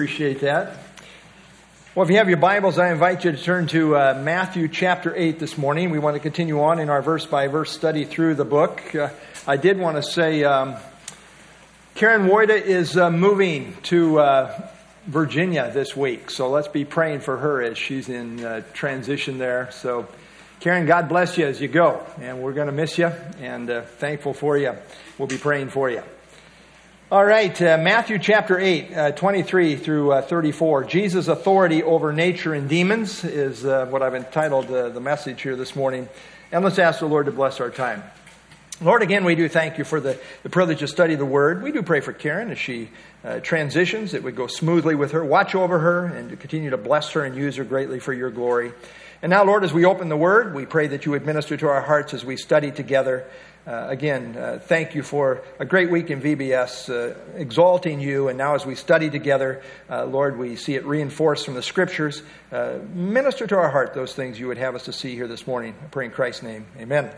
appreciate that. Well, if you have your Bibles, I invite you to turn to uh, Matthew chapter 8 this morning. We want to continue on in our verse by verse study through the book. Uh, I did want to say um, Karen Woida is uh, moving to uh, Virginia this week, so let's be praying for her as she's in uh, transition there. So, Karen, God bless you as you go, and we're going to miss you and uh, thankful for you. We'll be praying for you. All right, uh, Matthew chapter 8, uh, 23 through uh, 34. Jesus' authority over nature and demons is uh, what I've entitled uh, the message here this morning. And let's ask the Lord to bless our time. Lord, again, we do thank you for the, the privilege to study the Word. We do pray for Karen as she uh, transitions, it would go smoothly with her. Watch over her and to continue to bless her and use her greatly for your glory. And now, Lord, as we open the Word, we pray that you would minister to our hearts as we study together. Uh, again, uh, thank you for a great week in VBS, uh, exalting you. And now, as we study together, uh, Lord, we see it reinforced from the scriptures. Uh, minister to our heart those things you would have us to see here this morning. I pray in Christ's name. Amen.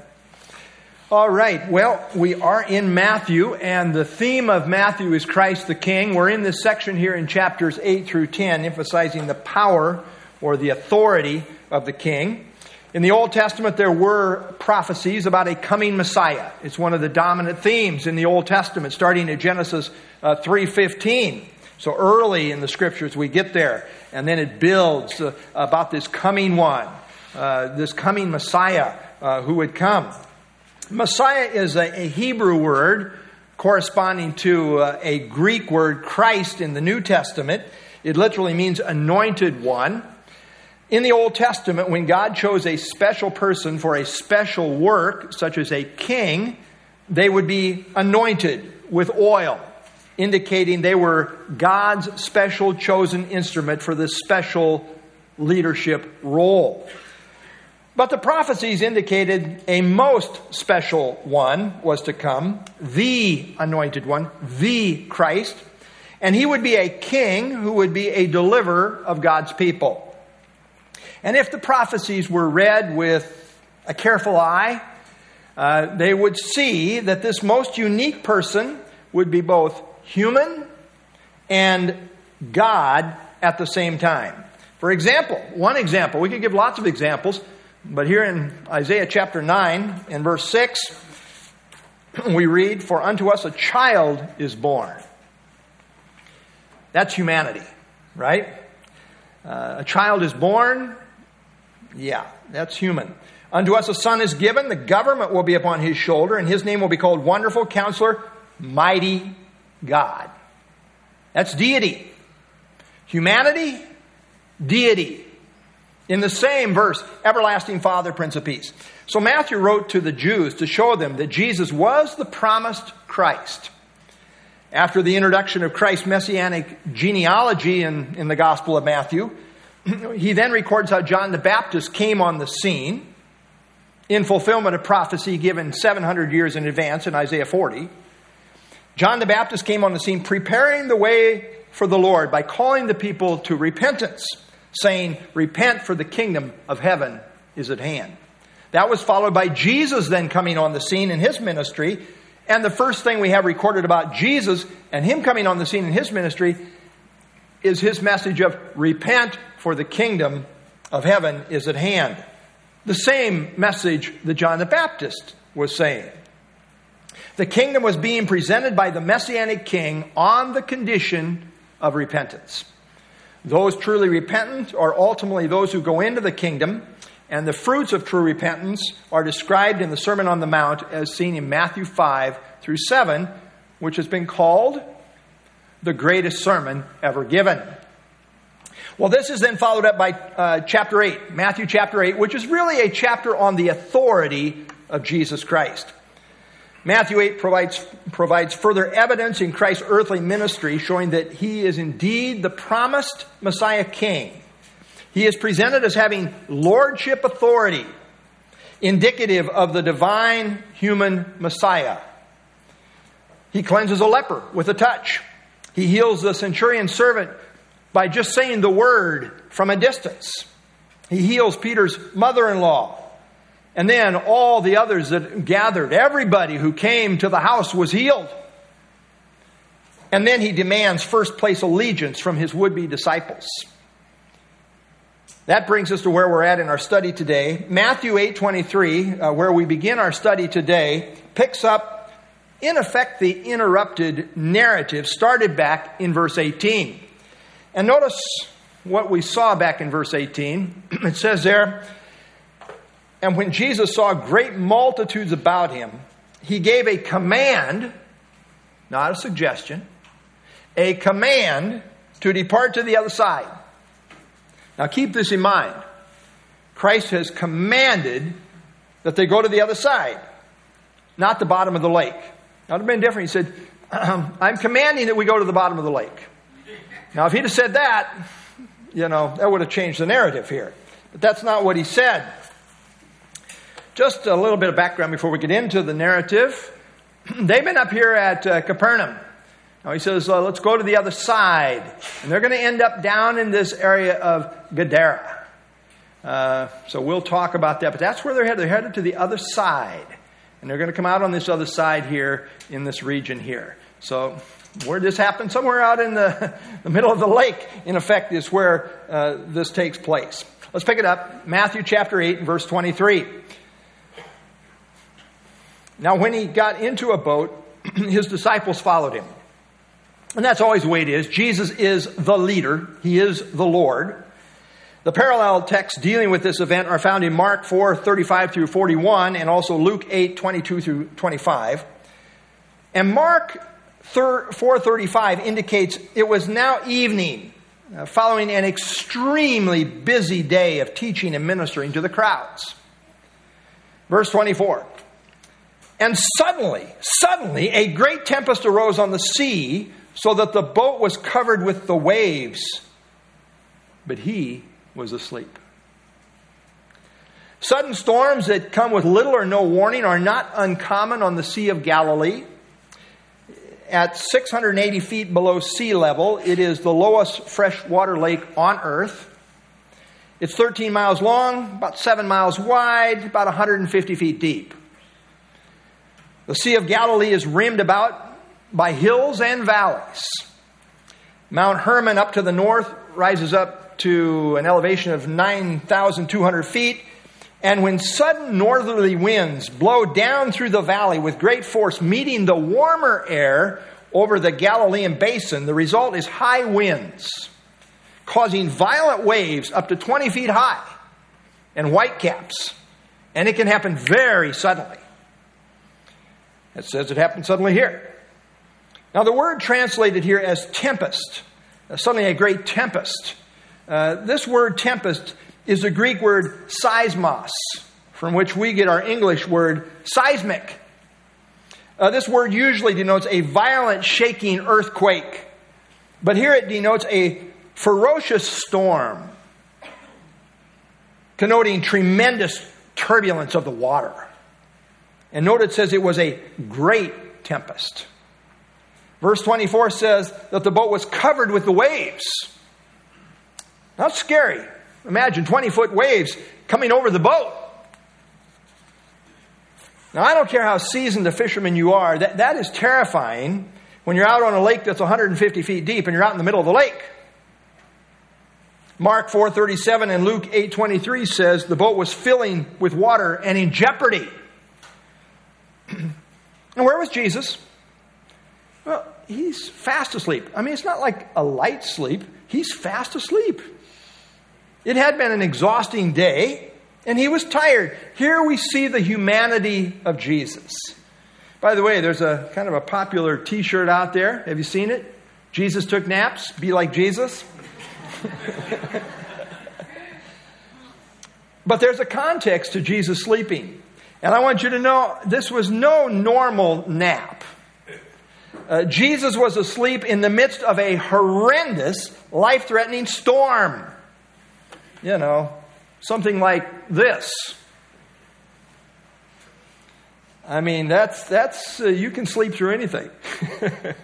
All right. Well, we are in Matthew, and the theme of Matthew is Christ the King. We're in this section here in chapters 8 through 10, emphasizing the power or the authority of the King. In the Old Testament, there were prophecies about a coming Messiah. It's one of the dominant themes in the Old Testament, starting at Genesis uh, 3.15. So early in the scriptures, we get there. And then it builds uh, about this coming one, uh, this coming Messiah uh, who would come. Messiah is a, a Hebrew word corresponding to uh, a Greek word, Christ, in the New Testament. It literally means anointed one. In the Old Testament, when God chose a special person for a special work, such as a king, they would be anointed with oil, indicating they were God's special chosen instrument for this special leadership role. But the prophecies indicated a most special one was to come, the anointed one, the Christ, and he would be a king who would be a deliverer of God's people. And if the prophecies were read with a careful eye, uh, they would see that this most unique person would be both human and God at the same time. For example, one example, we could give lots of examples, but here in Isaiah chapter 9 and verse 6, we read, For unto us a child is born. That's humanity, right? Uh, a child is born, yeah, that's human. Unto us a son is given, the government will be upon his shoulder, and his name will be called Wonderful Counselor, Mighty God. That's deity. Humanity, deity. In the same verse, Everlasting Father, Prince of Peace. So Matthew wrote to the Jews to show them that Jesus was the promised Christ. After the introduction of Christ's messianic genealogy in, in the Gospel of Matthew, he then records how John the Baptist came on the scene in fulfillment of prophecy given 700 years in advance in Isaiah 40. John the Baptist came on the scene preparing the way for the Lord by calling the people to repentance, saying, Repent, for the kingdom of heaven is at hand. That was followed by Jesus then coming on the scene in his ministry. And the first thing we have recorded about Jesus and him coming on the scene in his ministry is his message of repent, for the kingdom of heaven is at hand. The same message that John the Baptist was saying. The kingdom was being presented by the messianic king on the condition of repentance. Those truly repentant are ultimately those who go into the kingdom, and the fruits of true repentance are described in the Sermon on the Mount as seen in Matthew 5 through 7, which has been called the greatest sermon ever given. Well, this is then followed up by uh, chapter 8, Matthew chapter 8, which is really a chapter on the authority of Jesus Christ. Matthew 8 provides, provides further evidence in Christ's earthly ministry, showing that he is indeed the promised Messiah King. He is presented as having lordship authority, indicative of the divine human Messiah. He cleanses a leper with a touch. He heals the centurion servant by just saying the word from a distance. He heals Peter's mother in law. And then all the others that gathered, everybody who came to the house was healed. And then he demands first place allegiance from his would be disciples. That brings us to where we're at in our study today. Matthew 8:23, uh, where we begin our study today, picks up in effect the interrupted narrative started back in verse 18. And notice what we saw back in verse 18. It says there, and when Jesus saw great multitudes about him, he gave a command, not a suggestion, a command to depart to the other side. Now keep this in mind. Christ has commanded that they go to the other side, not the bottom of the lake. That would have been different. He said, I'm commanding that we go to the bottom of the lake. Now, if he'd have said that, you know, that would have changed the narrative here. But that's not what he said. Just a little bit of background before we get into the narrative. They've been up here at uh, Capernaum. Now he says, uh, let's go to the other side. And they're going to end up down in this area of Gadara. Uh, so we'll talk about that. But that's where they're headed. They're headed to the other side. And they're going to come out on this other side here in this region here. So where this happened, somewhere out in the, the middle of the lake, in effect, is where uh, this takes place. Let's pick it up. Matthew chapter 8 verse 23. Now, when he got into a boat, his disciples followed him. And that's always the way it is. Jesus is the leader, He is the Lord. The parallel texts dealing with this event are found in Mark 4 35 through 41 and also Luke 8 22 through 25. And Mark 435 indicates it was now evening, uh, following an extremely busy day of teaching and ministering to the crowds. Verse 24. And suddenly, suddenly, a great tempest arose on the sea so that the boat was covered with the waves, but he was asleep. Sudden storms that come with little or no warning are not uncommon on the Sea of Galilee. At 680 feet below sea level, it is the lowest freshwater lake on Earth. It's 13 miles long, about 7 miles wide, about 150 feet deep. The Sea of Galilee is rimmed about by hills and valleys. Mount Hermon up to the north rises up to an elevation of 9,200 feet. And when sudden northerly winds blow down through the valley with great force, meeting the warmer air over the Galilean basin, the result is high winds, causing violent waves up to 20 feet high and whitecaps. And it can happen very suddenly. It says it happened suddenly here. Now, the word translated here as tempest, uh, suddenly a great tempest. Uh, this word tempest is the Greek word seismos, from which we get our English word seismic. Uh, this word usually denotes a violent shaking earthquake, but here it denotes a ferocious storm, connoting tremendous turbulence of the water. And note it says it was a great tempest. Verse 24 says that the boat was covered with the waves. That's scary. Imagine 20 foot waves coming over the boat. Now, I don't care how seasoned a fisherman you are, that, that is terrifying when you're out on a lake that's 150 feet deep and you're out in the middle of the lake. Mark 4:37 and Luke 8:23 says the boat was filling with water and in jeopardy. and where was Jesus? Well, he's fast asleep. I mean, it's not like a light sleep, he's fast asleep. It had been an exhausting day, and he was tired. Here we see the humanity of Jesus. By the way, there's a kind of a popular t shirt out there. Have you seen it? Jesus took naps, be like Jesus. but there's a context to Jesus sleeping. And I want you to know this was no normal nap. Uh, Jesus was asleep in the midst of a horrendous, life threatening storm. You know, something like this. I mean, that's, that's uh, you can sleep through anything.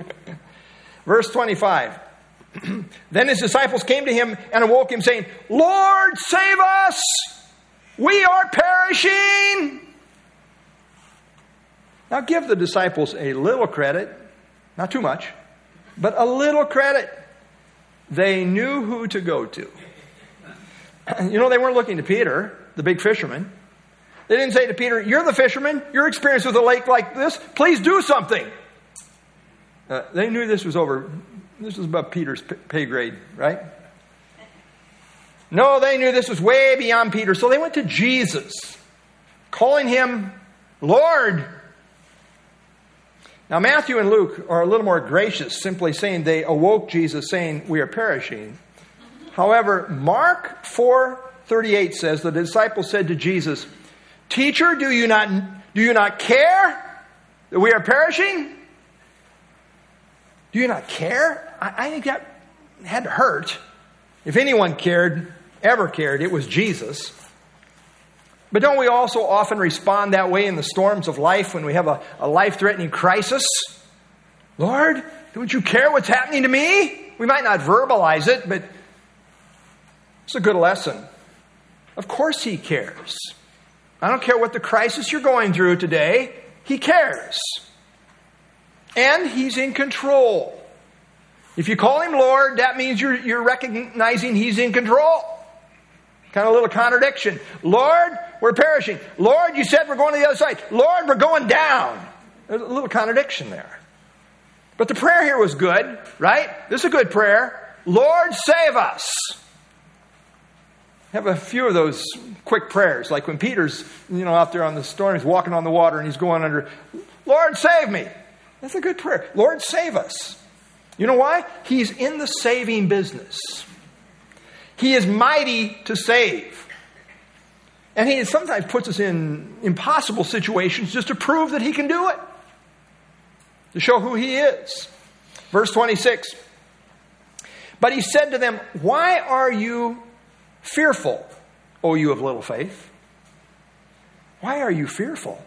Verse 25. then his disciples came to him and awoke him, saying, Lord, save us! We are perishing! Now, give the disciples a little credit not too much. but a little credit. They knew who to go to. You know, they weren't looking to Peter, the big fisherman. They didn't say to Peter, You're the fisherman. You're experienced with a lake like this. Please do something. Uh, they knew this was over. This was above Peter's pay grade, right? No, they knew this was way beyond Peter. So they went to Jesus, calling him Lord. Now, Matthew and Luke are a little more gracious, simply saying they awoke Jesus, saying, We are perishing. However, Mark 4:38 says the disciples said to Jesus, "Teacher, do you not do you not care that we are perishing? Do you not care?" I, I think that had to hurt. If anyone cared, ever cared, it was Jesus. But don't we also often respond that way in the storms of life when we have a, a life threatening crisis? Lord, don't you care what's happening to me? We might not verbalize it, but it's a good lesson. Of course, He cares. I don't care what the crisis you're going through today, He cares. And He's in control. If you call Him Lord, that means you're, you're recognizing He's in control. Kind of a little contradiction. Lord, we're perishing. Lord, you said we're going to the other side. Lord, we're going down. There's a little contradiction there. But the prayer here was good, right? This is a good prayer. Lord, save us. Have a few of those quick prayers, like when Peter's, you know, out there on the storm, he's walking on the water and he's going under, Lord, save me. That's a good prayer. Lord, save us. You know why? He's in the saving business. He is mighty to save. And he sometimes puts us in impossible situations just to prove that he can do it, to show who he is. Verse 26 But he said to them, Why are you fearful, O you of little faith? Why are you fearful?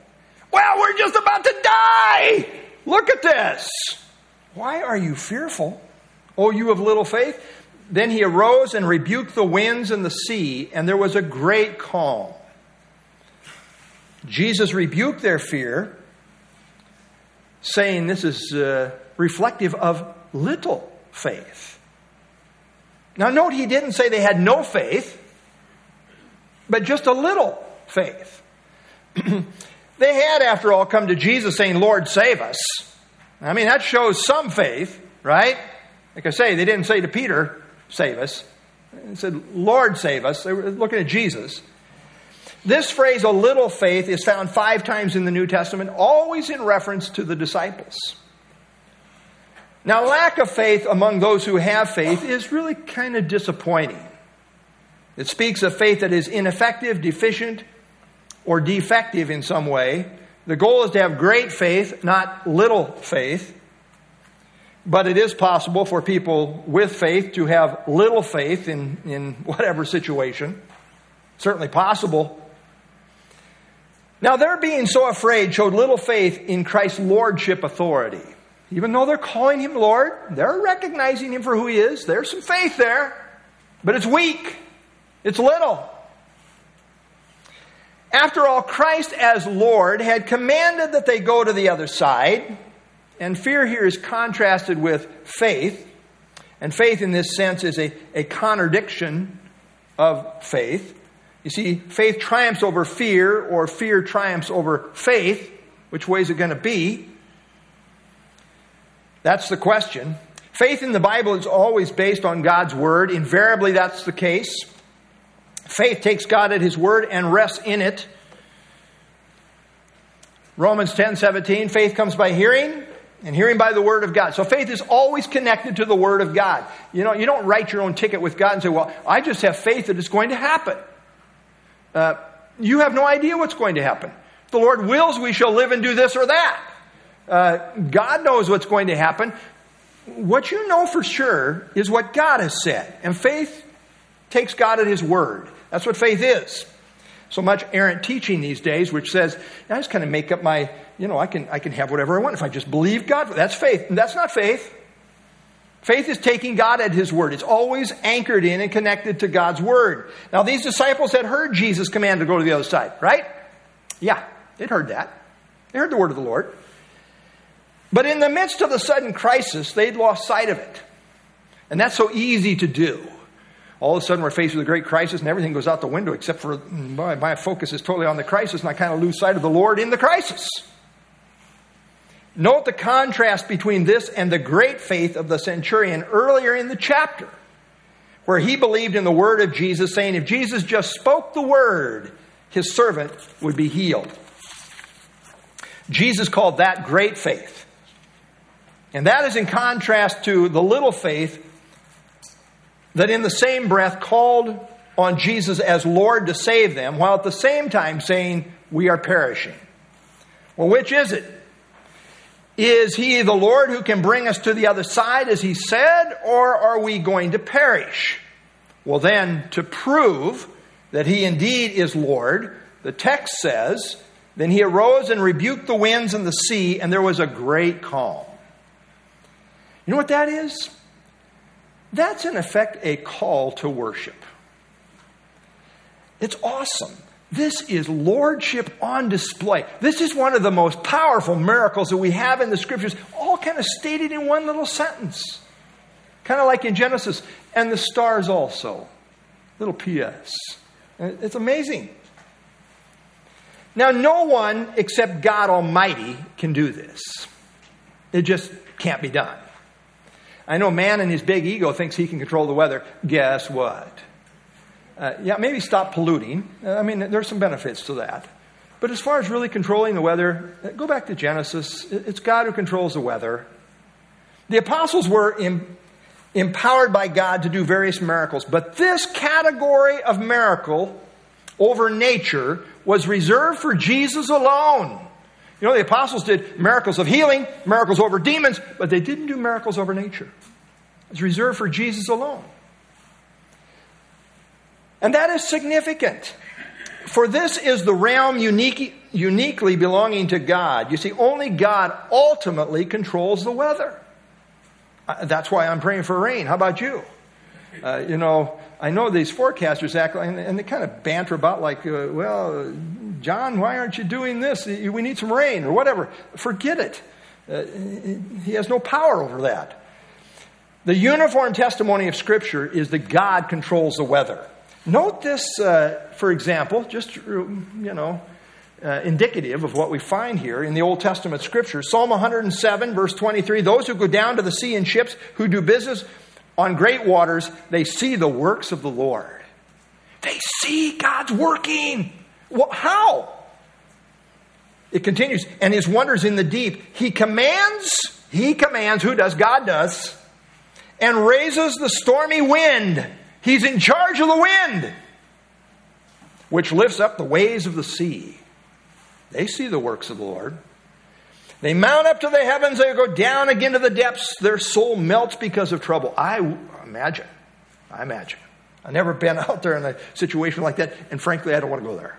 Well, we're just about to die. Look at this. Why are you fearful, O you of little faith? Then he arose and rebuked the winds and the sea, and there was a great calm. Jesus rebuked their fear, saying this is uh, reflective of little faith. Now, note he didn't say they had no faith, but just a little faith. they had, after all, come to Jesus saying, Lord, save us. I mean, that shows some faith, right? Like I say, they didn't say to Peter, save us. It said, Lord, save us. They were looking at Jesus. This phrase, a little faith, is found five times in the New Testament, always in reference to the disciples. Now, lack of faith among those who have faith is really kind of disappointing. It speaks of faith that is ineffective, deficient, or defective in some way. The goal is to have great faith, not little faith. But it is possible for people with faith to have little faith in, in whatever situation. Certainly possible. Now, their being so afraid showed little faith in Christ's lordship authority. Even though they're calling him Lord, they're recognizing him for who he is. There's some faith there, but it's weak, it's little. After all, Christ as Lord had commanded that they go to the other side. And fear here is contrasted with faith. And faith in this sense is a, a contradiction of faith. You see, faith triumphs over fear, or fear triumphs over faith. Which way is it going to be? That's the question. Faith in the Bible is always based on God's Word. Invariably, that's the case. Faith takes God at His Word and rests in it. Romans 10 17, faith comes by hearing, and hearing by the word of God. So faith is always connected to the word of God. You know, you don't write your own ticket with God and say, well, I just have faith that it's going to happen. Uh, you have no idea what's going to happen. The Lord wills, we shall live and do this or that. Uh, God knows what's going to happen. What you know for sure is what God has said. And faith takes God at His word. That's what faith is so much errant teaching these days, which says, I just kind of make up my, you know, I can, I can have whatever I want if I just believe God. That's faith. And that's not faith. Faith is taking God at His word. It's always anchored in and connected to God's word. Now, these disciples had heard Jesus command to go to the other side, right? Yeah, they'd heard that. They heard the word of the Lord. But in the midst of the sudden crisis, they'd lost sight of it. And that's so easy to do. All of a sudden, we're faced with a great crisis and everything goes out the window except for mm, my, my focus is totally on the crisis and I kind of lose sight of the Lord in the crisis. Note the contrast between this and the great faith of the centurion earlier in the chapter, where he believed in the word of Jesus, saying, If Jesus just spoke the word, his servant would be healed. Jesus called that great faith. And that is in contrast to the little faith that, in the same breath, called on Jesus as Lord to save them, while at the same time saying, We are perishing. Well, which is it? Is he the Lord who can bring us to the other side, as he said, or are we going to perish? Well, then, to prove that he indeed is Lord, the text says, Then he arose and rebuked the winds and the sea, and there was a great calm. You know what that is? That's in effect a call to worship. It's awesome. This is lordship on display. This is one of the most powerful miracles that we have in the scriptures, all kind of stated in one little sentence. Kind of like in Genesis, and the stars also. Little P.S. It's amazing. Now, no one except God Almighty can do this. It just can't be done. I know man in his big ego thinks he can control the weather. Guess what? Uh, yeah, maybe stop polluting. Uh, I mean, there's some benefits to that. But as far as really controlling the weather, uh, go back to Genesis. It's God who controls the weather. The apostles were em- empowered by God to do various miracles, but this category of miracle over nature was reserved for Jesus alone. You know, the apostles did miracles of healing, miracles over demons, but they didn't do miracles over nature. It's reserved for Jesus alone. And that is significant. For this is the realm unique, uniquely belonging to God. You see, only God ultimately controls the weather. Uh, that's why I'm praying for rain. How about you? Uh, you know, I know these forecasters act like, and they kind of banter about, like, uh, well, John, why aren't you doing this? We need some rain or whatever. Forget it. Uh, he has no power over that. The uniform testimony of Scripture is that God controls the weather. Note this, uh, for example, just, you know, uh, indicative of what we find here in the Old Testament scripture. Psalm 107, verse 23 Those who go down to the sea in ships, who do business on great waters, they see the works of the Lord. They see God's working. Well, how? It continues, and his wonders in the deep. He commands, he commands, who does? God does, and raises the stormy wind He's in charge of the wind, which lifts up the waves of the sea. They see the works of the Lord. They mount up to the heavens, they go down again to the depths. Their soul melts because of trouble. I imagine. I imagine. I've never been out there in a situation like that, and frankly, I don't want to go there.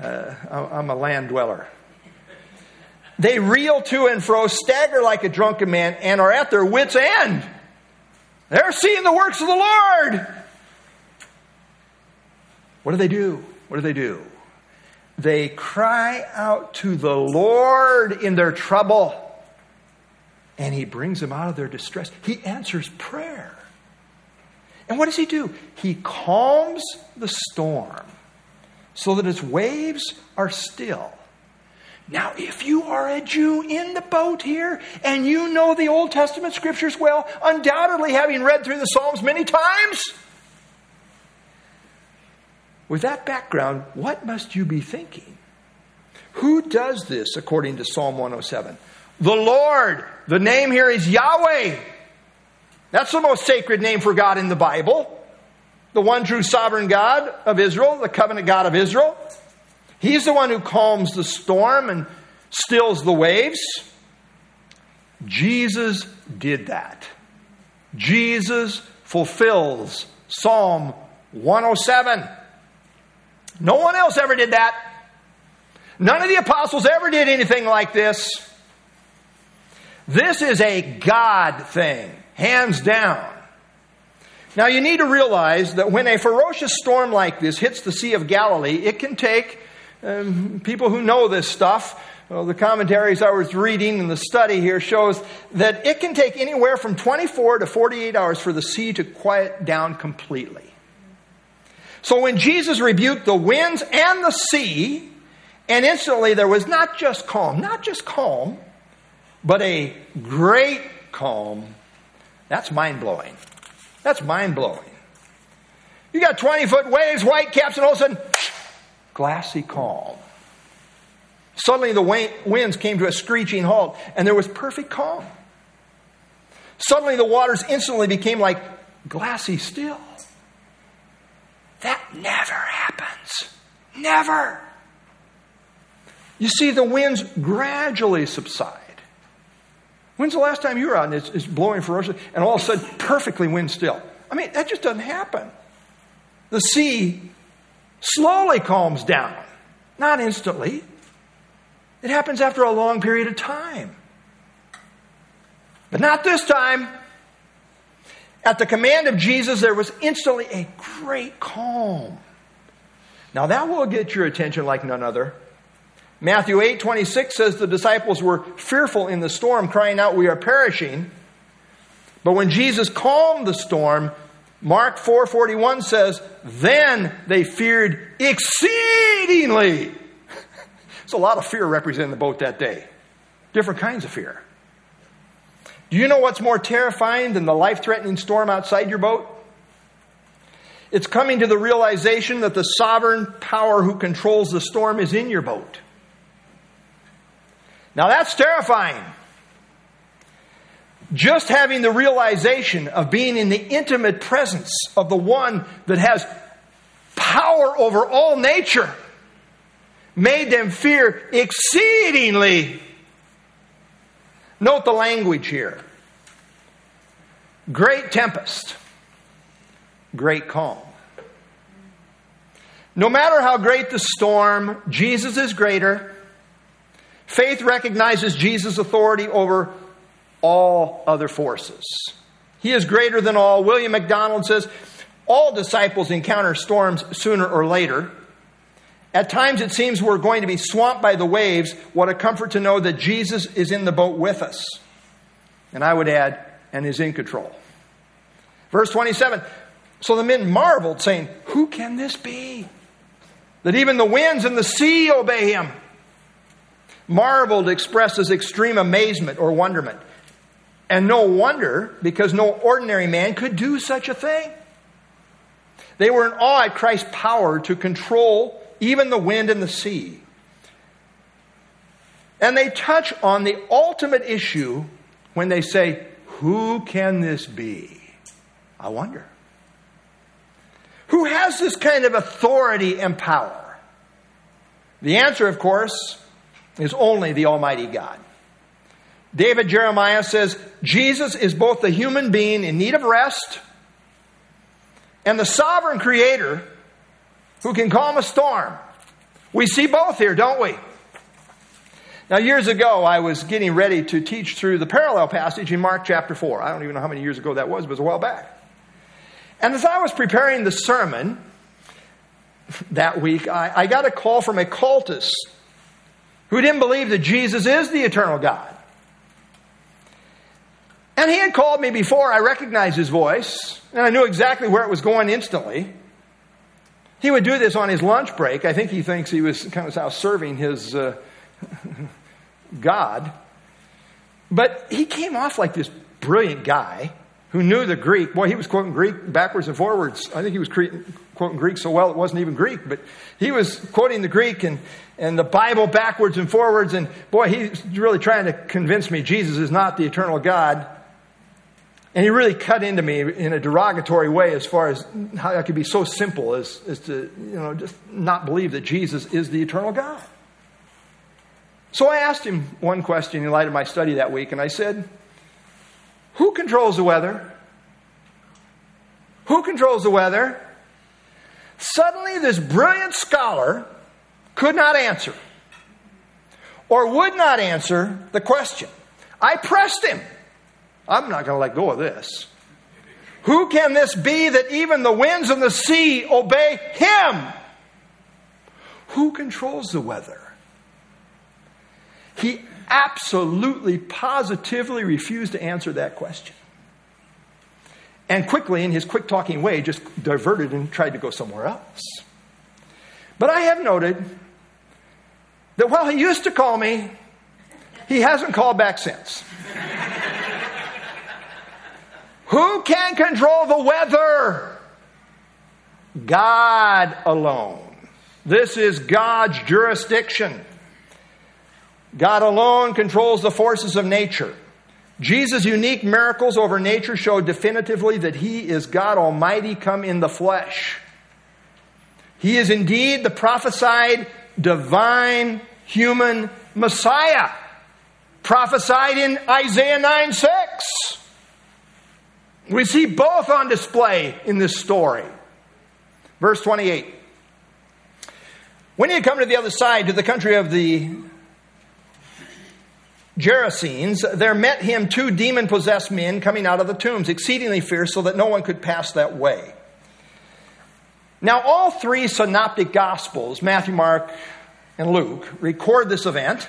Uh, I'm a land dweller. They reel to and fro, stagger like a drunken man, and are at their wits' end. They're seeing the works of the Lord. What do they do? What do they do? They cry out to the Lord in their trouble, and He brings them out of their distress. He answers prayer. And what does He do? He calms the storm so that its waves are still. Now, if you are a Jew in the boat here and you know the Old Testament scriptures well, undoubtedly having read through the Psalms many times, with that background, what must you be thinking? Who does this according to Psalm 107? The Lord. The name here is Yahweh. That's the most sacred name for God in the Bible. The one true sovereign God of Israel, the covenant God of Israel. He's the one who calms the storm and stills the waves. Jesus did that. Jesus fulfills Psalm 107. No one else ever did that. None of the apostles ever did anything like this. This is a God thing, hands down. Now, you need to realize that when a ferocious storm like this hits the Sea of Galilee, it can take um, people who know this stuff Well, the commentaries I was reading and the study here shows that it can take anywhere from 24 to 48 hours for the sea to quiet down completely. So when Jesus rebuked the winds and the sea, and instantly there was not just calm, not just calm, but a great calm, that's mind blowing. That's mind blowing. You got 20 foot waves, white caps, and all of a sudden, glassy calm. Suddenly the winds came to a screeching halt, and there was perfect calm. Suddenly the waters instantly became like glassy still. That never happens. Never. You see, the winds gradually subside. When's the last time you were out and it's, it's blowing ferociously and all of a sudden perfectly wind still? I mean, that just doesn't happen. The sea slowly calms down, not instantly. It happens after a long period of time. But not this time. At the command of Jesus, there was instantly a great calm. Now that will get your attention like none other. Matthew 8 26 says the disciples were fearful in the storm, crying out, We are perishing. But when Jesus calmed the storm, Mark 4:41 says, "Then they feared exceedingly." It's a lot of fear represented in the boat that day. Different kinds of fear. Do you know what's more terrifying than the life threatening storm outside your boat? It's coming to the realization that the sovereign power who controls the storm is in your boat. Now that's terrifying. Just having the realization of being in the intimate presence of the one that has power over all nature made them fear exceedingly. Note the language here great tempest, great calm. No matter how great the storm, Jesus is greater. Faith recognizes Jesus' authority over all other forces. He is greater than all. William MacDonald says all disciples encounter storms sooner or later. At times it seems we're going to be swamped by the waves. What a comfort to know that Jesus is in the boat with us. And I would add, and is in control. Verse 27 So the men marveled, saying, Who can this be? That even the winds and the sea obey him. Marveled expresses extreme amazement or wonderment. And no wonder, because no ordinary man could do such a thing. They were in awe at Christ's power to control even the wind and the sea. And they touch on the ultimate issue when they say, Who can this be? I wonder. Who has this kind of authority and power? The answer, of course, is only the Almighty God. David Jeremiah says Jesus is both the human being in need of rest and the sovereign creator who can calm a storm. We see both here, don't we? Now, years ago, I was getting ready to teach through the parallel passage in Mark chapter 4. I don't even know how many years ago that was, but it was a while back. And as I was preparing the sermon that week, I, I got a call from a cultist who didn't believe that Jesus is the eternal God. And he had called me before. I recognized his voice, and I knew exactly where it was going instantly. He would do this on his lunch break. I think he thinks he was kind of serving his uh, God. But he came off like this brilliant guy who knew the Greek. Boy, he was quoting Greek backwards and forwards. I think he was quoting Greek so well it wasn't even Greek, but he was quoting the Greek and, and the Bible backwards and forwards. And boy, he's really trying to convince me Jesus is not the eternal God. And he really cut into me in a derogatory way as far as how I could be so simple as, as to, you know, just not believe that Jesus is the eternal God. So I asked him one question in light of my study that week, and I said, Who controls the weather? Who controls the weather? Suddenly, this brilliant scholar could not answer or would not answer the question. I pressed him. I'm not going to let go of this. Who can this be that even the winds and the sea obey him? Who controls the weather? He absolutely, positively refused to answer that question. And quickly, in his quick talking way, just diverted and tried to go somewhere else. But I have noted that while he used to call me, he hasn't called back since. Who can control the weather? God alone. This is God's jurisdiction. God alone controls the forces of nature. Jesus' unique miracles over nature show definitively that he is God Almighty come in the flesh. He is indeed the prophesied divine human Messiah, prophesied in Isaiah 9 6. We see both on display in this story. Verse 28. When he had come to the other side, to the country of the Gerasenes, there met him two demon possessed men coming out of the tombs, exceedingly fierce, so that no one could pass that way. Now, all three synoptic gospels, Matthew, Mark, and Luke, record this event.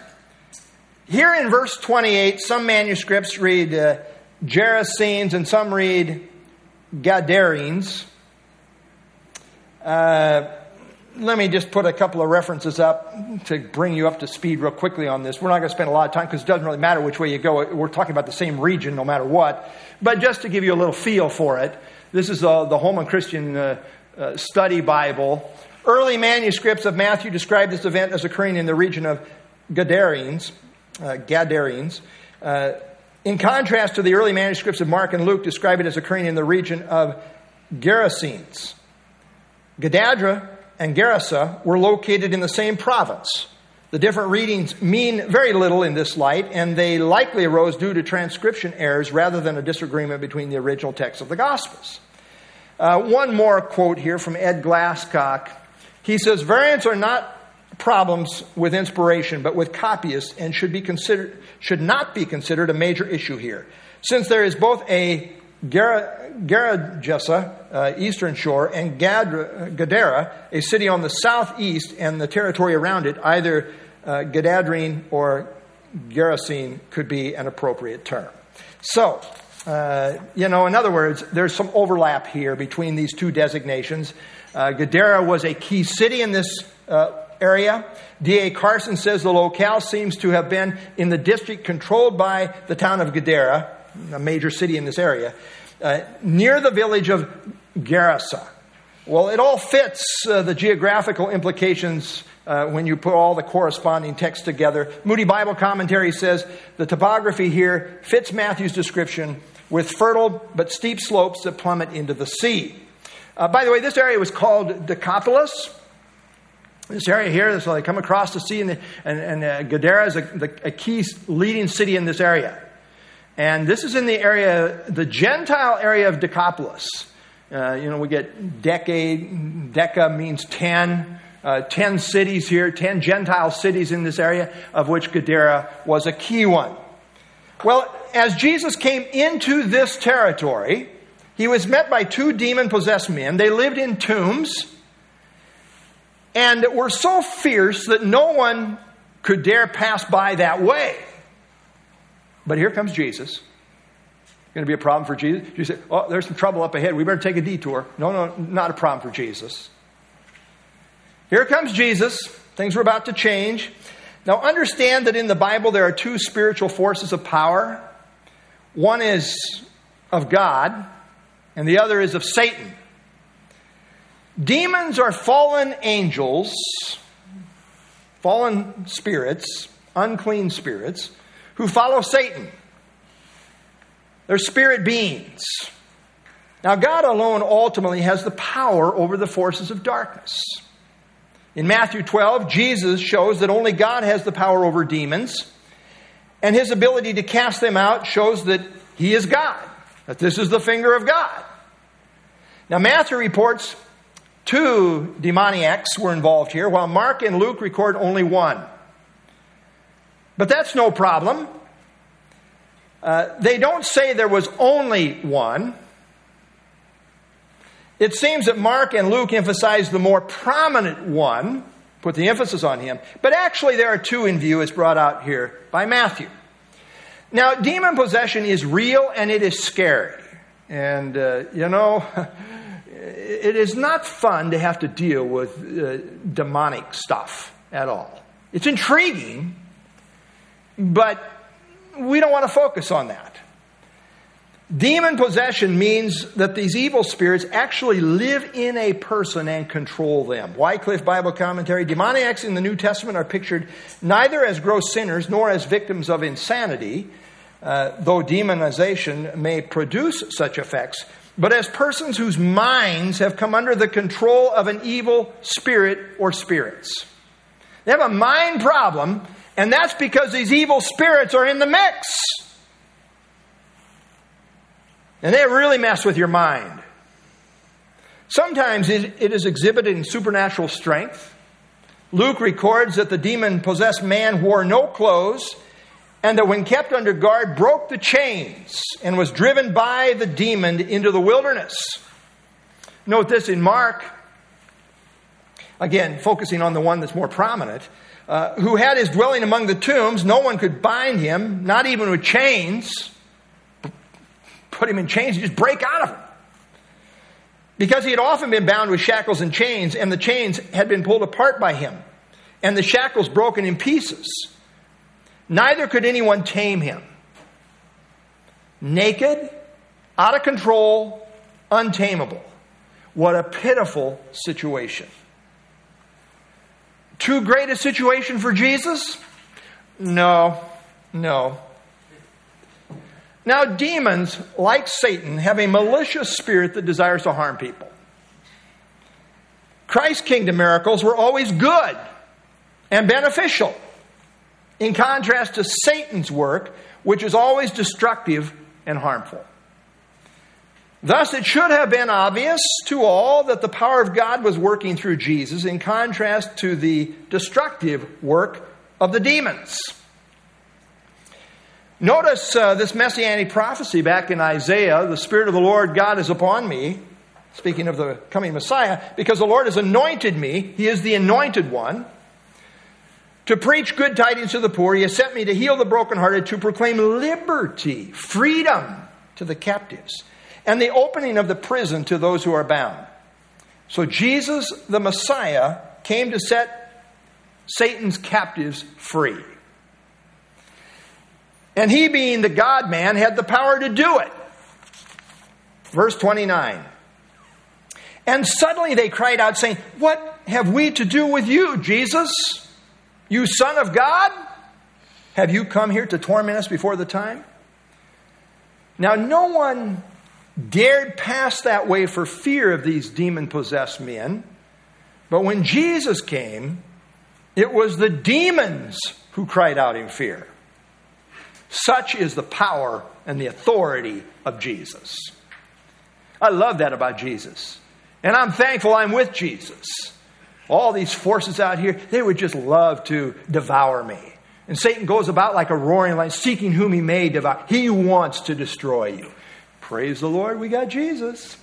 Here in verse 28, some manuscripts read uh, Gerasenes and some read Gadarenes. Uh, let me just put a couple of references up to bring you up to speed real quickly on this. We're not going to spend a lot of time because it doesn't really matter which way you go. We're talking about the same region no matter what. But just to give you a little feel for it, this is uh, the Holman Christian uh, uh, Study Bible. Early manuscripts of Matthew describe this event as occurring in the region of Gadarenes. Uh, Gadarenes. In contrast to the early manuscripts of Mark and Luke, describe it as occurring in the region of Gerasenes. Gadadra and Gerasa were located in the same province. The different readings mean very little in this light, and they likely arose due to transcription errors rather than a disagreement between the original text of the Gospels. Uh, one more quote here from Ed Glasscock. He says, Variants are not problems with inspiration, but with copyists, and should, be considered, should not be considered a major issue here. Since there is both a Geragesa, uh, eastern shore, and Gadra, Gadara, a city on the southeast and the territory around it, either uh, Gadadrine or Gerasene could be an appropriate term. So, uh, you know, in other words, there's some overlap here between these two designations. Uh, Gadara was a key city in this uh, area. D.A. Carson says the locale seems to have been in the district controlled by the town of Gadara, a major city in this area, uh, near the village of Gerasa. Well, it all fits uh, the geographical implications uh, when you put all the corresponding texts together. Moody Bible Commentary says the topography here fits Matthew's description with fertile but steep slopes that plummet into the sea. Uh, by the way, this area was called Decapolis. This area here, so they come across the sea, and, and, and uh, Gadara is a, the, a key leading city in this area. And this is in the area, the Gentile area of Decapolis. Uh, you know, we get decade, Deca means 10. Uh, 10 cities here, 10 Gentile cities in this area, of which Gadara was a key one. Well, as Jesus came into this territory, he was met by two demon possessed men. They lived in tombs and were so fierce that no one could dare pass by that way. But here comes Jesus. Going to be a problem for Jesus? You say, oh, there's some trouble up ahead. We better take a detour. No, no, not a problem for Jesus. Here comes Jesus. Things are about to change. Now, understand that in the Bible there are two spiritual forces of power. One is of God, and the other is of Satan. Demons are fallen angels, fallen spirits, unclean spirits who follow Satan. They're spirit beings. Now, God alone ultimately has the power over the forces of darkness. In Matthew 12, Jesus shows that only God has the power over demons, and his ability to cast them out shows that he is God, that this is the finger of God. Now, Matthew reports two demoniacs were involved here, while Mark and Luke record only one. But that's no problem. Uh, they don't say there was only one. It seems that Mark and Luke emphasize the more prominent one, put the emphasis on him. But actually, there are two in view, as brought out here by Matthew. Now, demon possession is real and it is scary. And, uh, you know, it is not fun to have to deal with uh, demonic stuff at all. It's intriguing, but we don't want to focus on that. Demon possession means that these evil spirits actually live in a person and control them. Wycliffe Bible Commentary Demoniacs in the New Testament are pictured neither as gross sinners nor as victims of insanity, uh, though demonization may produce such effects, but as persons whose minds have come under the control of an evil spirit or spirits. They have a mind problem, and that's because these evil spirits are in the mix. And they really mess with your mind. Sometimes it, it is exhibited in supernatural strength. Luke records that the demon possessed man wore no clothes and that when kept under guard broke the chains and was driven by the demon into the wilderness. Note this in Mark, again, focusing on the one that's more prominent, uh, who had his dwelling among the tombs. No one could bind him, not even with chains put him in chains and just break out of them. Because he had often been bound with shackles and chains, and the chains had been pulled apart by him, and the shackles broken in pieces. Neither could anyone tame him. Naked, out of control, untamable. What a pitiful situation. Too great a situation for Jesus? No, no. Now, demons, like Satan, have a malicious spirit that desires to harm people. Christ's kingdom miracles were always good and beneficial, in contrast to Satan's work, which is always destructive and harmful. Thus, it should have been obvious to all that the power of God was working through Jesus, in contrast to the destructive work of the demons. Notice uh, this messianic prophecy back in Isaiah the Spirit of the Lord God is upon me, speaking of the coming Messiah, because the Lord has anointed me. He is the anointed one. To preach good tidings to the poor, He has sent me to heal the brokenhearted, to proclaim liberty, freedom to the captives, and the opening of the prison to those who are bound. So Jesus, the Messiah, came to set Satan's captives free. And he, being the God man, had the power to do it. Verse 29. And suddenly they cried out, saying, What have we to do with you, Jesus? You Son of God? Have you come here to torment us before the time? Now, no one dared pass that way for fear of these demon possessed men. But when Jesus came, it was the demons who cried out in fear. Such is the power and the authority of Jesus. I love that about Jesus. And I'm thankful I'm with Jesus. All these forces out here, they would just love to devour me. And Satan goes about like a roaring lion, seeking whom he may devour. He wants to destroy you. Praise the Lord, we got Jesus.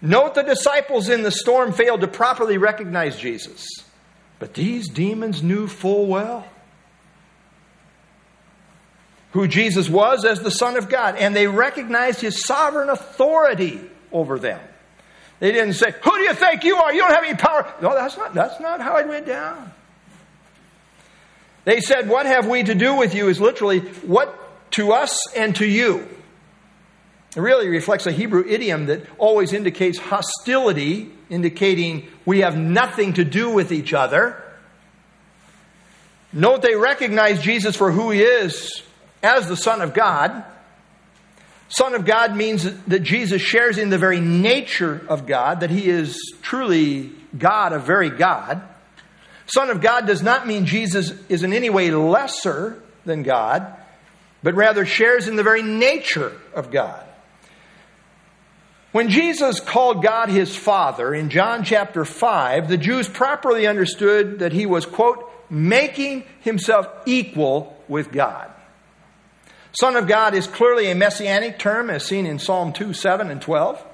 Note the disciples in the storm failed to properly recognize Jesus. But these demons knew full well who Jesus was as the Son of God, and they recognized his sovereign authority over them. They didn't say, Who do you think you are? You don't have any power. No, that's not, that's not how it went down. They said, What have we to do with you? is literally, What to us and to you. It really reflects a Hebrew idiom that always indicates hostility, indicating we have nothing to do with each other. Note they recognize Jesus for who he is as the Son of God. Son of God means that Jesus shares in the very nature of God, that he is truly God, a very God. Son of God does not mean Jesus is in any way lesser than God, but rather shares in the very nature of God. When Jesus called God his Father in John chapter 5, the Jews properly understood that he was, quote, making himself equal with God. Son of God is clearly a messianic term as seen in Psalm 2 7 and 12.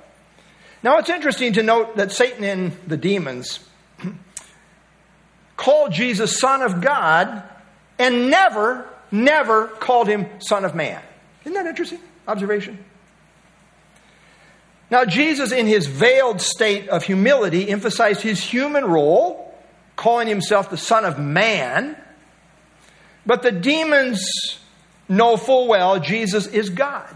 Now it's interesting to note that Satan and the demons called Jesus Son of God and never, never called him Son of Man. Isn't that interesting observation? Now, Jesus, in his veiled state of humility, emphasized his human role, calling himself the Son of Man. But the demons know full well Jesus is God,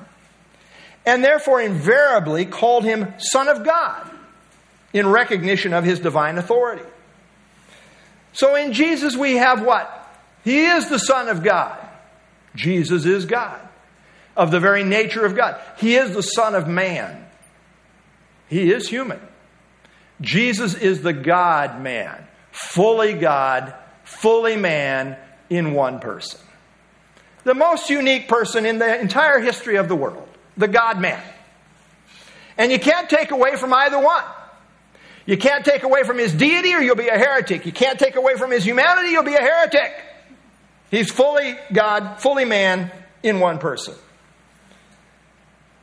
and therefore invariably called him Son of God in recognition of his divine authority. So in Jesus, we have what? He is the Son of God. Jesus is God, of the very nature of God. He is the Son of man. He is human. Jesus is the God man, fully God, fully man in one person. The most unique person in the entire history of the world, the God man. And you can't take away from either one. You can't take away from his deity or you'll be a heretic. You can't take away from his humanity, you'll be a heretic. He's fully God, fully man in one person.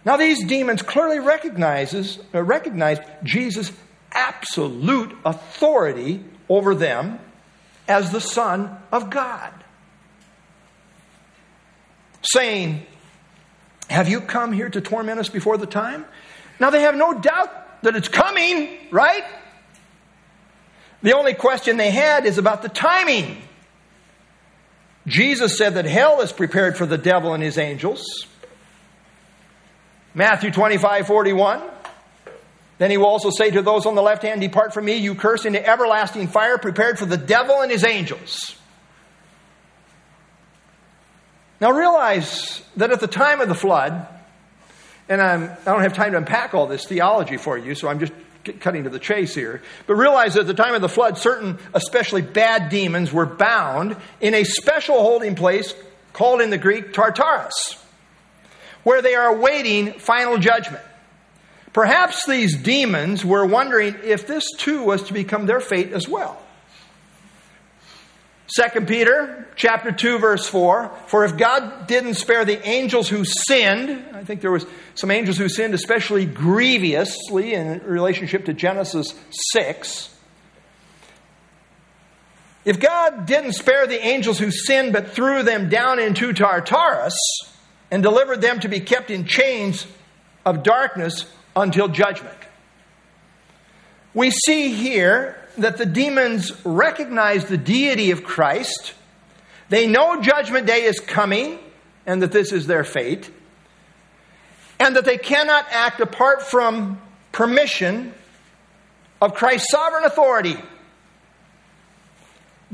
Now, these demons clearly recognizes, uh, recognize Jesus' absolute authority over them as the Son of God. Saying, Have you come here to torment us before the time? Now, they have no doubt that it's coming, right? The only question they had is about the timing. Jesus said that hell is prepared for the devil and his angels. Matthew 25, 41. Then he will also say to those on the left hand, Depart from me, you curse, into everlasting fire prepared for the devil and his angels. Now realize that at the time of the flood, and I'm, I do not have time to unpack all this theology for you, so I'm just cutting to the chase here. But realize that at the time of the flood, certain, especially bad demons, were bound in a special holding place called in the Greek Tartarus, where they are awaiting final judgment. Perhaps these demons were wondering if this too was to become their fate as well. 2 Peter chapter 2 verse 4 for if God didn't spare the angels who sinned I think there was some angels who sinned especially grievously in relationship to Genesis 6 if God didn't spare the angels who sinned but threw them down into Tartarus and delivered them to be kept in chains of darkness until judgment. We see here that the demons recognize the deity of Christ. They know judgment day is coming and that this is their fate. And that they cannot act apart from permission of Christ's sovereign authority.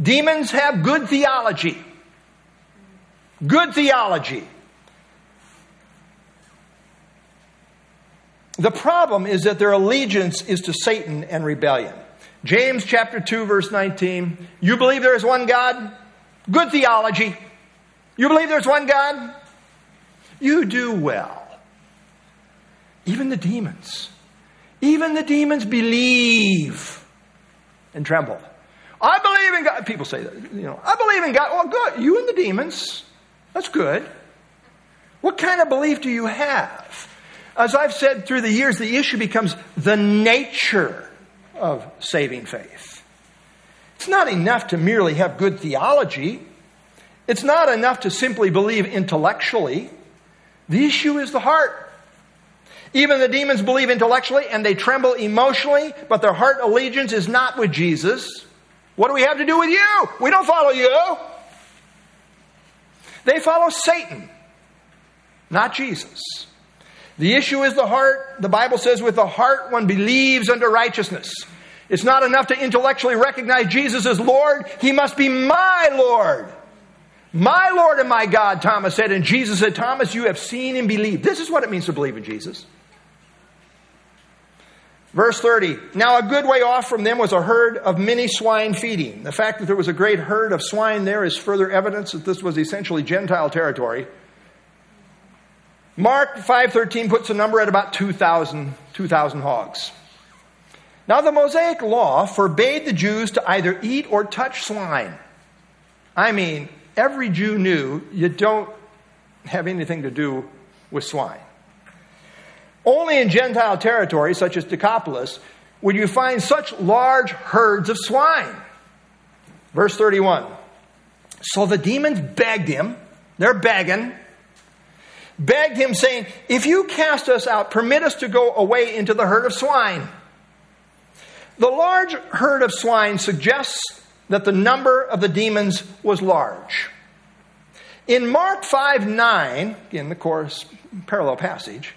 Demons have good theology. Good theology. The problem is that their allegiance is to Satan and rebellion. James chapter 2, verse 19. You believe there is one God? Good theology. You believe there's one God? You do well. Even the demons, even the demons believe and tremble. I believe in God. People say that, you know, I believe in God. Well, good. You and the demons. That's good. What kind of belief do you have? As I've said through the years, the issue becomes the nature of saving faith. It's not enough to merely have good theology. It's not enough to simply believe intellectually. The issue is the heart. Even the demons believe intellectually and they tremble emotionally, but their heart allegiance is not with Jesus. What do we have to do with you? We don't follow you. They follow Satan, not Jesus. The issue is the heart. The Bible says, with the heart one believes unto righteousness. It's not enough to intellectually recognize Jesus as Lord. He must be my Lord. My Lord and my God, Thomas said. And Jesus said, Thomas, you have seen and believed. This is what it means to believe in Jesus. Verse 30 Now a good way off from them was a herd of many swine feeding. The fact that there was a great herd of swine there is further evidence that this was essentially Gentile territory. Mark 5.13 puts the number at about 2,000 2, hogs. Now, the Mosaic law forbade the Jews to either eat or touch swine. I mean, every Jew knew you don't have anything to do with swine. Only in Gentile territories, such as Decapolis, would you find such large herds of swine. Verse 31. So the demons begged him, they're begging, begged him, saying, If you cast us out, permit us to go away into the herd of swine. The large herd of swine suggests that the number of the demons was large. In Mark 5 9, in the course, parallel passage,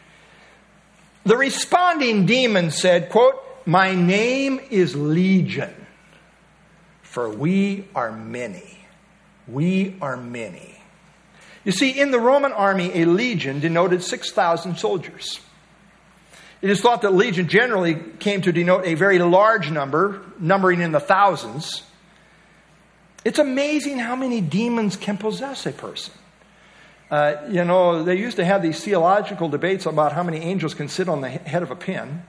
the responding demon said, quote, My name is Legion, for we are many. We are many. You see, in the Roman army, a legion denoted 6,000 soldiers. It is thought that legion generally came to denote a very large number, numbering in the thousands. It's amazing how many demons can possess a person. Uh, you know, they used to have these theological debates about how many angels can sit on the head of a pin.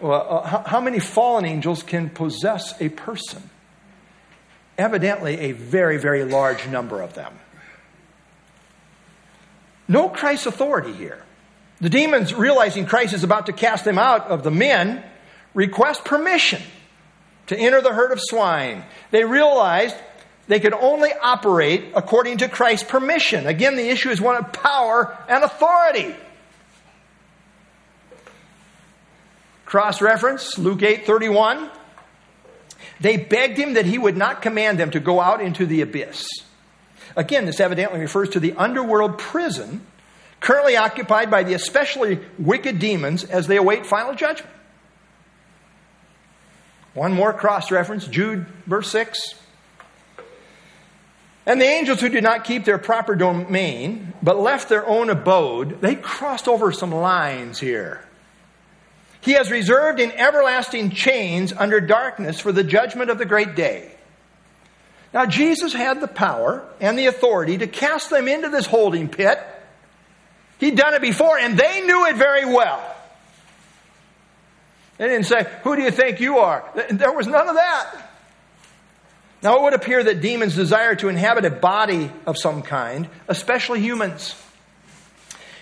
Well, uh, how, how many fallen angels can possess a person? Evidently, a very, very large number of them. No Christ's authority here. The demons, realizing Christ is about to cast them out of the men, request permission to enter the herd of swine. They realized they could only operate according to Christ's permission. Again, the issue is one of power and authority. Cross reference, Luke 8 31. They begged him that he would not command them to go out into the abyss. Again, this evidently refers to the underworld prison currently occupied by the especially wicked demons as they await final judgment. One more cross reference, Jude, verse 6. And the angels who did not keep their proper domain, but left their own abode, they crossed over some lines here. He has reserved in everlasting chains under darkness for the judgment of the great day. Now, Jesus had the power and the authority to cast them into this holding pit. He'd done it before, and they knew it very well. They didn't say, Who do you think you are? There was none of that. Now, it would appear that demons desire to inhabit a body of some kind, especially humans.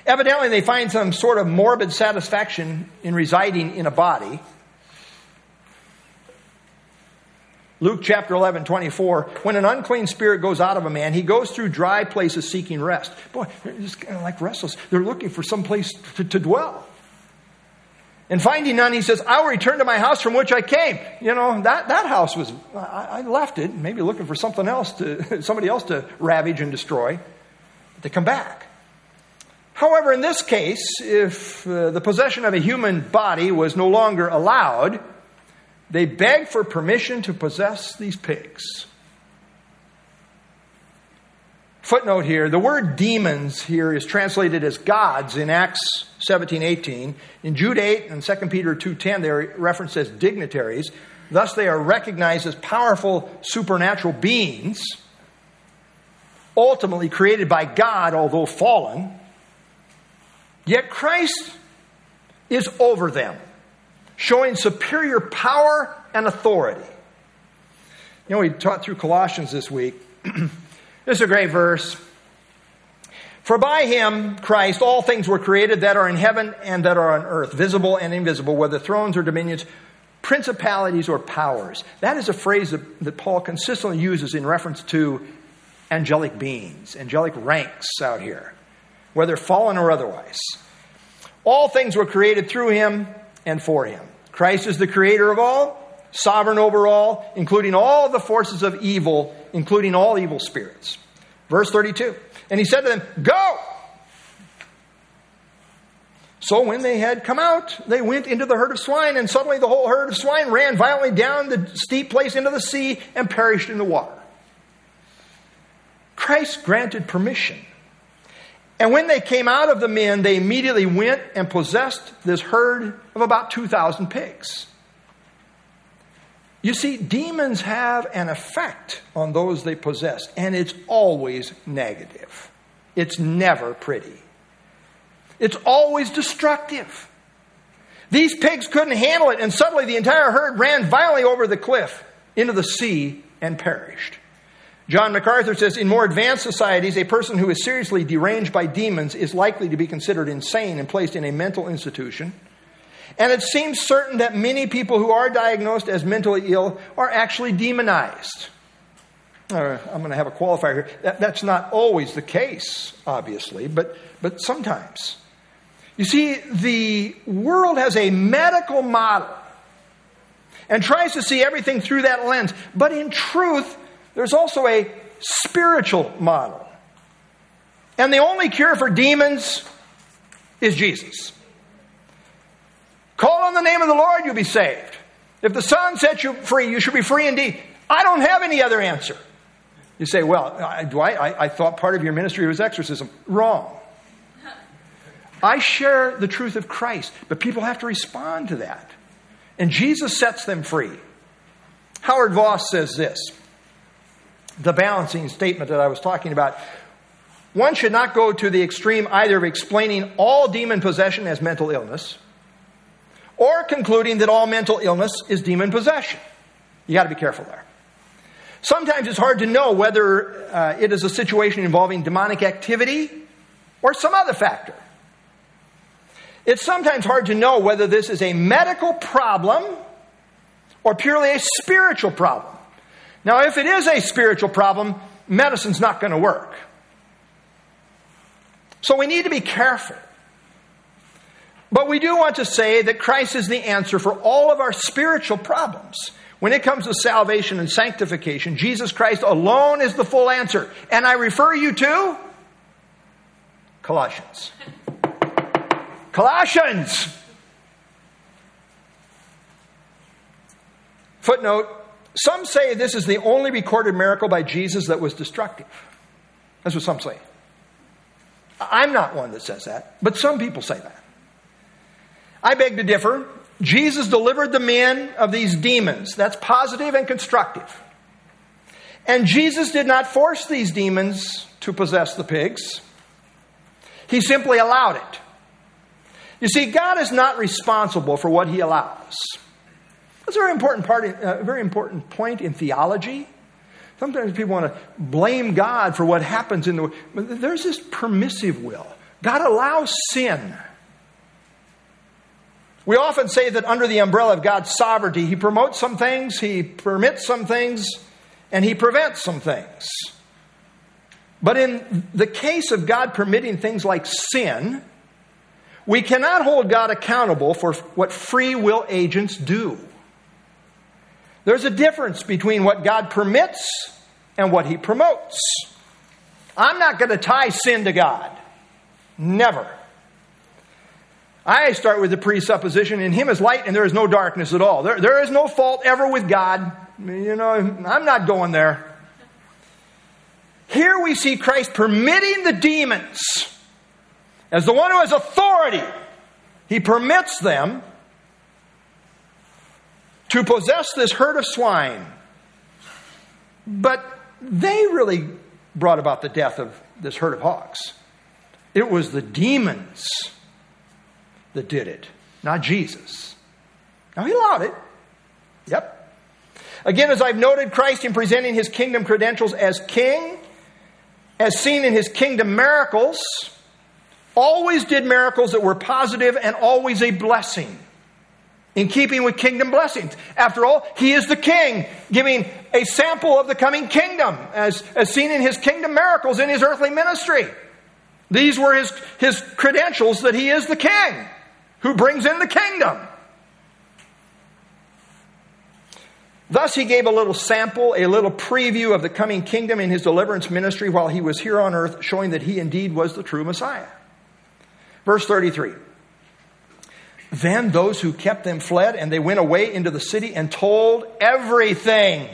Evidently, they find some sort of morbid satisfaction in residing in a body. Luke chapter 11, 24. When an unclean spirit goes out of a man, he goes through dry places seeking rest. Boy, they're just kind of like restless. They're looking for some place to, to dwell. And finding none, he says, I will return to my house from which I came. You know, that, that house was, I, I left it, maybe looking for something else to, somebody else to ravage and destroy. They come back. However, in this case, if uh, the possession of a human body was no longer allowed, they begged for permission to possess these pigs. Footnote here the word demons here is translated as gods in Acts 17 18. In Jude 8 and 2 Peter 2.10, they're referenced as dignitaries. Thus, they are recognized as powerful supernatural beings, ultimately created by God, although fallen. Yet Christ is over them, showing superior power and authority. You know, we taught through Colossians this week. This is a great verse. For by him, Christ, all things were created that are in heaven and that are on earth, visible and invisible, whether thrones or dominions, principalities or powers. That is a phrase that, that Paul consistently uses in reference to angelic beings, angelic ranks out here, whether fallen or otherwise. All things were created through him and for him. Christ is the creator of all, sovereign over all, including all the forces of evil, including all evil spirits. Verse 32. And he said to them, Go! So when they had come out, they went into the herd of swine, and suddenly the whole herd of swine ran violently down the steep place into the sea and perished in the water. Christ granted permission. And when they came out of the men, they immediately went and possessed this herd of about 2,000 pigs. You see, demons have an effect on those they possess, and it's always negative. It's never pretty. It's always destructive. These pigs couldn't handle it, and suddenly the entire herd ran violently over the cliff into the sea and perished. John MacArthur says in more advanced societies, a person who is seriously deranged by demons is likely to be considered insane and placed in a mental institution. And it seems certain that many people who are diagnosed as mentally ill are actually demonized. I'm going to have a qualifier here. That, that's not always the case, obviously, but, but sometimes. You see, the world has a medical model and tries to see everything through that lens. But in truth, there's also a spiritual model. And the only cure for demons is Jesus. Call on the name of the Lord, you'll be saved. If the Son sets you free, you should be free indeed. I don't have any other answer. You say, well, I, I, I thought part of your ministry was exorcism. Wrong. I share the truth of Christ, but people have to respond to that. And Jesus sets them free. Howard Vos says this the balancing statement that I was talking about. One should not go to the extreme either of explaining all demon possession as mental illness or concluding that all mental illness is demon possession. You got to be careful there. Sometimes it's hard to know whether uh, it is a situation involving demonic activity or some other factor. It's sometimes hard to know whether this is a medical problem or purely a spiritual problem. Now, if it is a spiritual problem, medicine's not going to work. So we need to be careful. But we do want to say that Christ is the answer for all of our spiritual problems. When it comes to salvation and sanctification, Jesus Christ alone is the full answer. And I refer you to Colossians. Colossians! Footnote Some say this is the only recorded miracle by Jesus that was destructive. That's what some say. I'm not one that says that, but some people say that. I beg to differ. Jesus delivered the men of these demons. That's positive and constructive. And Jesus did not force these demons to possess the pigs, He simply allowed it. You see, God is not responsible for what He allows. That's a very important part, a very important point in theology. Sometimes people want to blame God for what happens in the but there's this permissive will. God allows sin. We often say that under the umbrella of God's sovereignty, He promotes some things, He permits some things, and He prevents some things. But in the case of God permitting things like sin, we cannot hold God accountable for what free will agents do. There's a difference between what God permits and what He promotes. I'm not going to tie sin to God. Never. I start with the presupposition in Him is light and there is no darkness at all. There, there is no fault ever with God. You know, I'm not going there. Here we see Christ permitting the demons, as the one who has authority, He permits them to possess this herd of swine. But they really brought about the death of this herd of hawks. It was the demons that did it, not Jesus. Now, he allowed it. Yep. Again, as I've noted, Christ in presenting his kingdom credentials as king, as seen in his kingdom miracles, always did miracles that were positive and always a blessing. In keeping with kingdom blessings. After all, he is the king, giving a sample of the coming kingdom, as, as seen in his kingdom miracles in his earthly ministry. These were his, his credentials that he is the king who brings in the kingdom. Thus, he gave a little sample, a little preview of the coming kingdom in his deliverance ministry while he was here on earth, showing that he indeed was the true Messiah. Verse 33 Then those who kept them fled, and they went away into the city and told everything,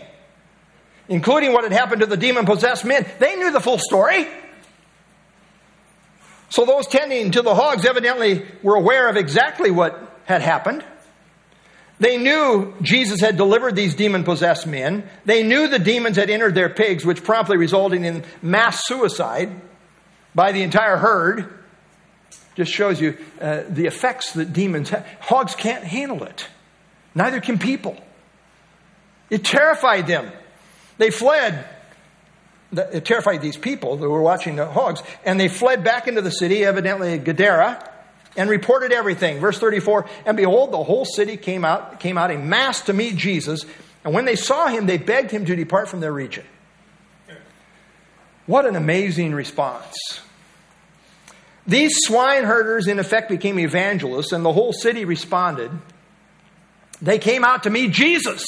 including what had happened to the demon possessed men. They knew the full story. So those tending to the hogs evidently were aware of exactly what had happened. They knew Jesus had delivered these demon possessed men. They knew the demons had entered their pigs, which promptly resulted in mass suicide by the entire herd. Just shows you uh, the effects that demons have. Hogs can't handle it, neither can people. It terrified them. They fled it terrified these people that were watching the hogs, and they fled back into the city, evidently Gadara, and reported everything. Verse 34 And behold, the whole city came out, came out in mass to meet Jesus, and when they saw him, they begged him to depart from their region. What an amazing response. These swine herders, in effect, became evangelists, and the whole city responded. They came out to meet Jesus.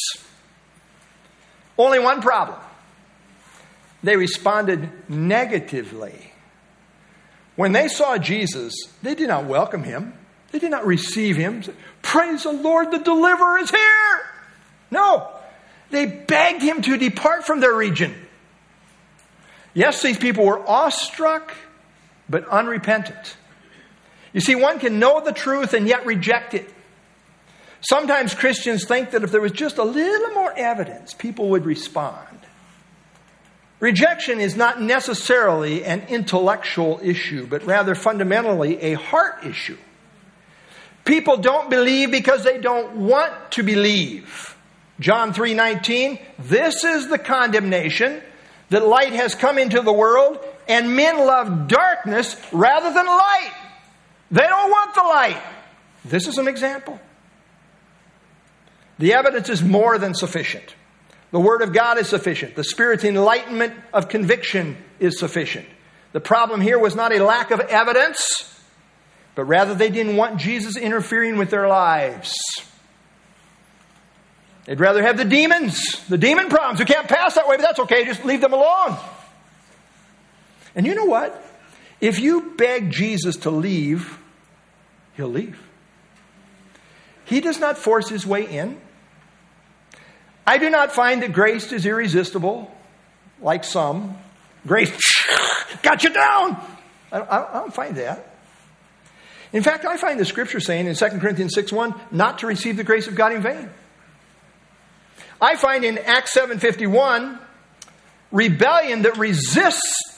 Only one problem they responded negatively. When they saw Jesus, they did not welcome him, they did not receive him. Praise the Lord, the deliverer is here. No, they begged him to depart from their region. Yes, these people were awestruck, but unrepentant. You see, one can know the truth and yet reject it. Sometimes Christians think that if there was just a little more evidence, people would respond. Rejection is not necessarily an intellectual issue, but rather fundamentally a heart issue. People don't believe because they don't want to believe. John 3:19, this is the condemnation that light has come into the world and men love darkness rather than light. They don't want the light. This is an example. The evidence is more than sufficient. The Word of God is sufficient. The Spirit's enlightenment of conviction is sufficient. The problem here was not a lack of evidence, but rather they didn't want Jesus interfering with their lives. They'd rather have the demons, the demon problems who can't pass that way, but that's okay, just leave them alone. And you know what? If you beg Jesus to leave, he'll leave. He does not force his way in. I do not find that grace is irresistible, like some. Grace got you down. I, don't find that. In fact, I find the scripture saying in 2 Corinthians 6 1 not to receive the grace of God in vain. I find in Acts 7:51 rebellion that resists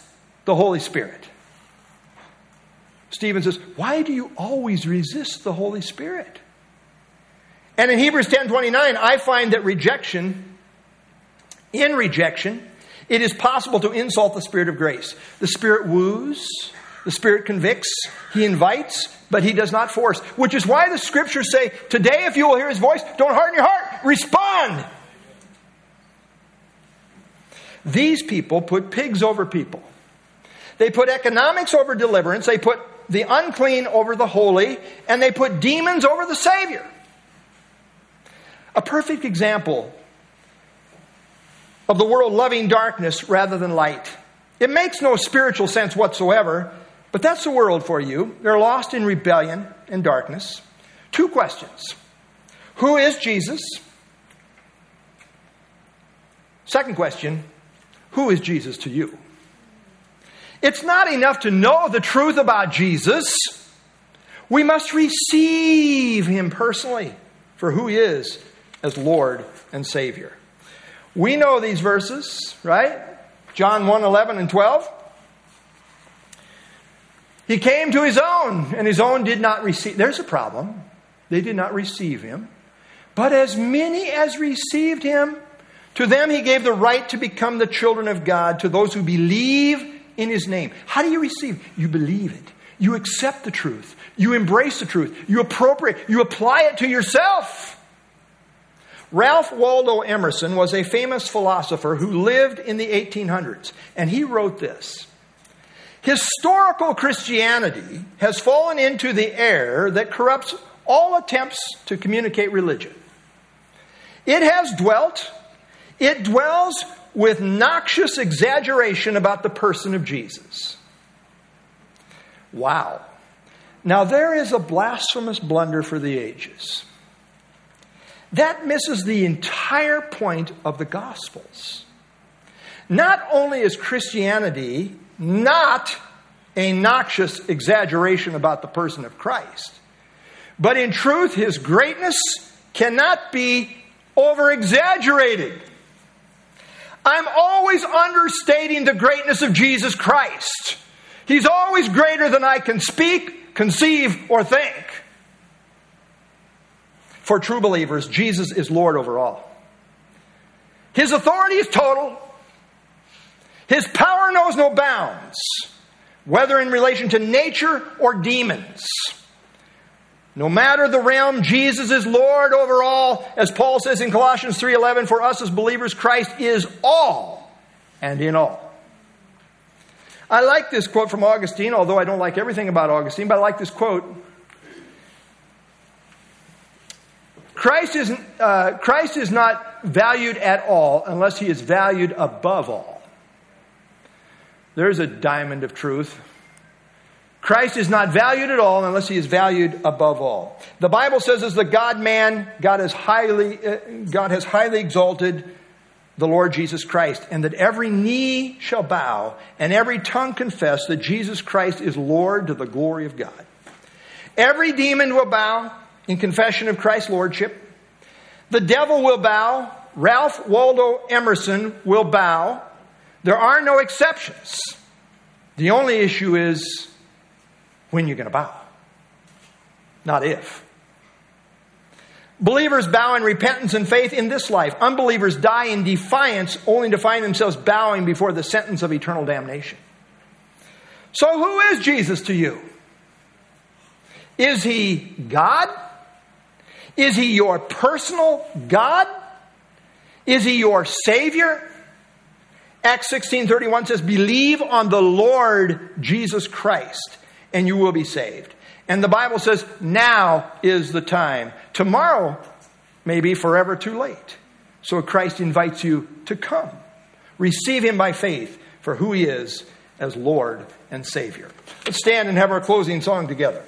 the Holy Spirit. Stephen says, "Why do you always resist the Holy Spirit?" And in Hebrews 10:29, I find that rejection in rejection, it is possible to insult the spirit of grace. The spirit woos, the spirit convicts, he invites, but he does not force, which is why the scriptures say, "Today if you will hear his voice, don't harden your heart, respond." These people put pigs over people. They put economics over deliverance, they put the unclean over the holy, and they put demons over the Savior. A perfect example of the world loving darkness rather than light. It makes no spiritual sense whatsoever, but that's the world for you. They're lost in rebellion and darkness. Two questions Who is Jesus? Second question Who is Jesus to you? It's not enough to know the truth about Jesus. We must receive him personally for who he is as Lord and Savior. We know these verses, right? John 1 11 and 12. He came to his own, and his own did not receive. There's a problem. They did not receive him. But as many as received him, to them he gave the right to become the children of God, to those who believe in his name. How do you receive? You believe it. You accept the truth. You embrace the truth. You appropriate. You apply it to yourself. Ralph Waldo Emerson was a famous philosopher who lived in the 1800s, and he wrote this Historical Christianity has fallen into the error that corrupts all attempts to communicate religion. It has dwelt, it dwells with noxious exaggeration about the person of Jesus. Wow. Now, there is a blasphemous blunder for the ages. That misses the entire point of the Gospels. Not only is Christianity not a noxious exaggeration about the person of Christ, but in truth, his greatness cannot be over exaggerated. I'm always understating the greatness of Jesus Christ. He's always greater than I can speak, conceive, or think. For true believers, Jesus is Lord over all. His authority is total. His power knows no bounds, whether in relation to nature or demons. No matter the realm, Jesus is Lord over all. As Paul says in Colossians 3:11, for us as believers Christ is all and in all. I like this quote from Augustine, although I don't like everything about Augustine, but I like this quote. Christ is, uh, Christ is not valued at all unless he is valued above all. There's a diamond of truth. Christ is not valued at all unless he is valued above all. The Bible says as the God man, God has highly, uh, God has highly exalted the Lord Jesus Christ, and that every knee shall bow and every tongue confess that Jesus Christ is Lord to the glory of God. Every demon will bow in confession of Christ's Lordship. The devil will bow. Ralph Waldo Emerson will bow. There are no exceptions. The only issue is when you're going to bow, not if. Believers bow in repentance and faith in this life. Unbelievers die in defiance only to find themselves bowing before the sentence of eternal damnation. So, who is Jesus to you? Is he God? Is he your personal God? Is he your Savior? Acts 16:31 says, "Believe on the Lord Jesus Christ, and you will be saved." And the Bible says, "Now is the time." Tomorrow may be forever too late. So Christ invites you to come. Receive him by faith for who he is as Lord and Savior. Let's stand and have our closing song together.